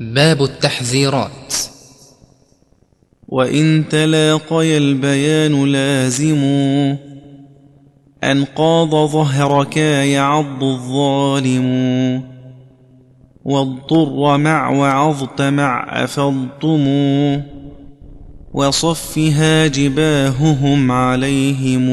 باب التحذيرات. وإن تلاقي البيان لازم أنقاض ظهرك يعض الظالم والضر مع وعظت مع أفضتم وصفها جباههم عليهم.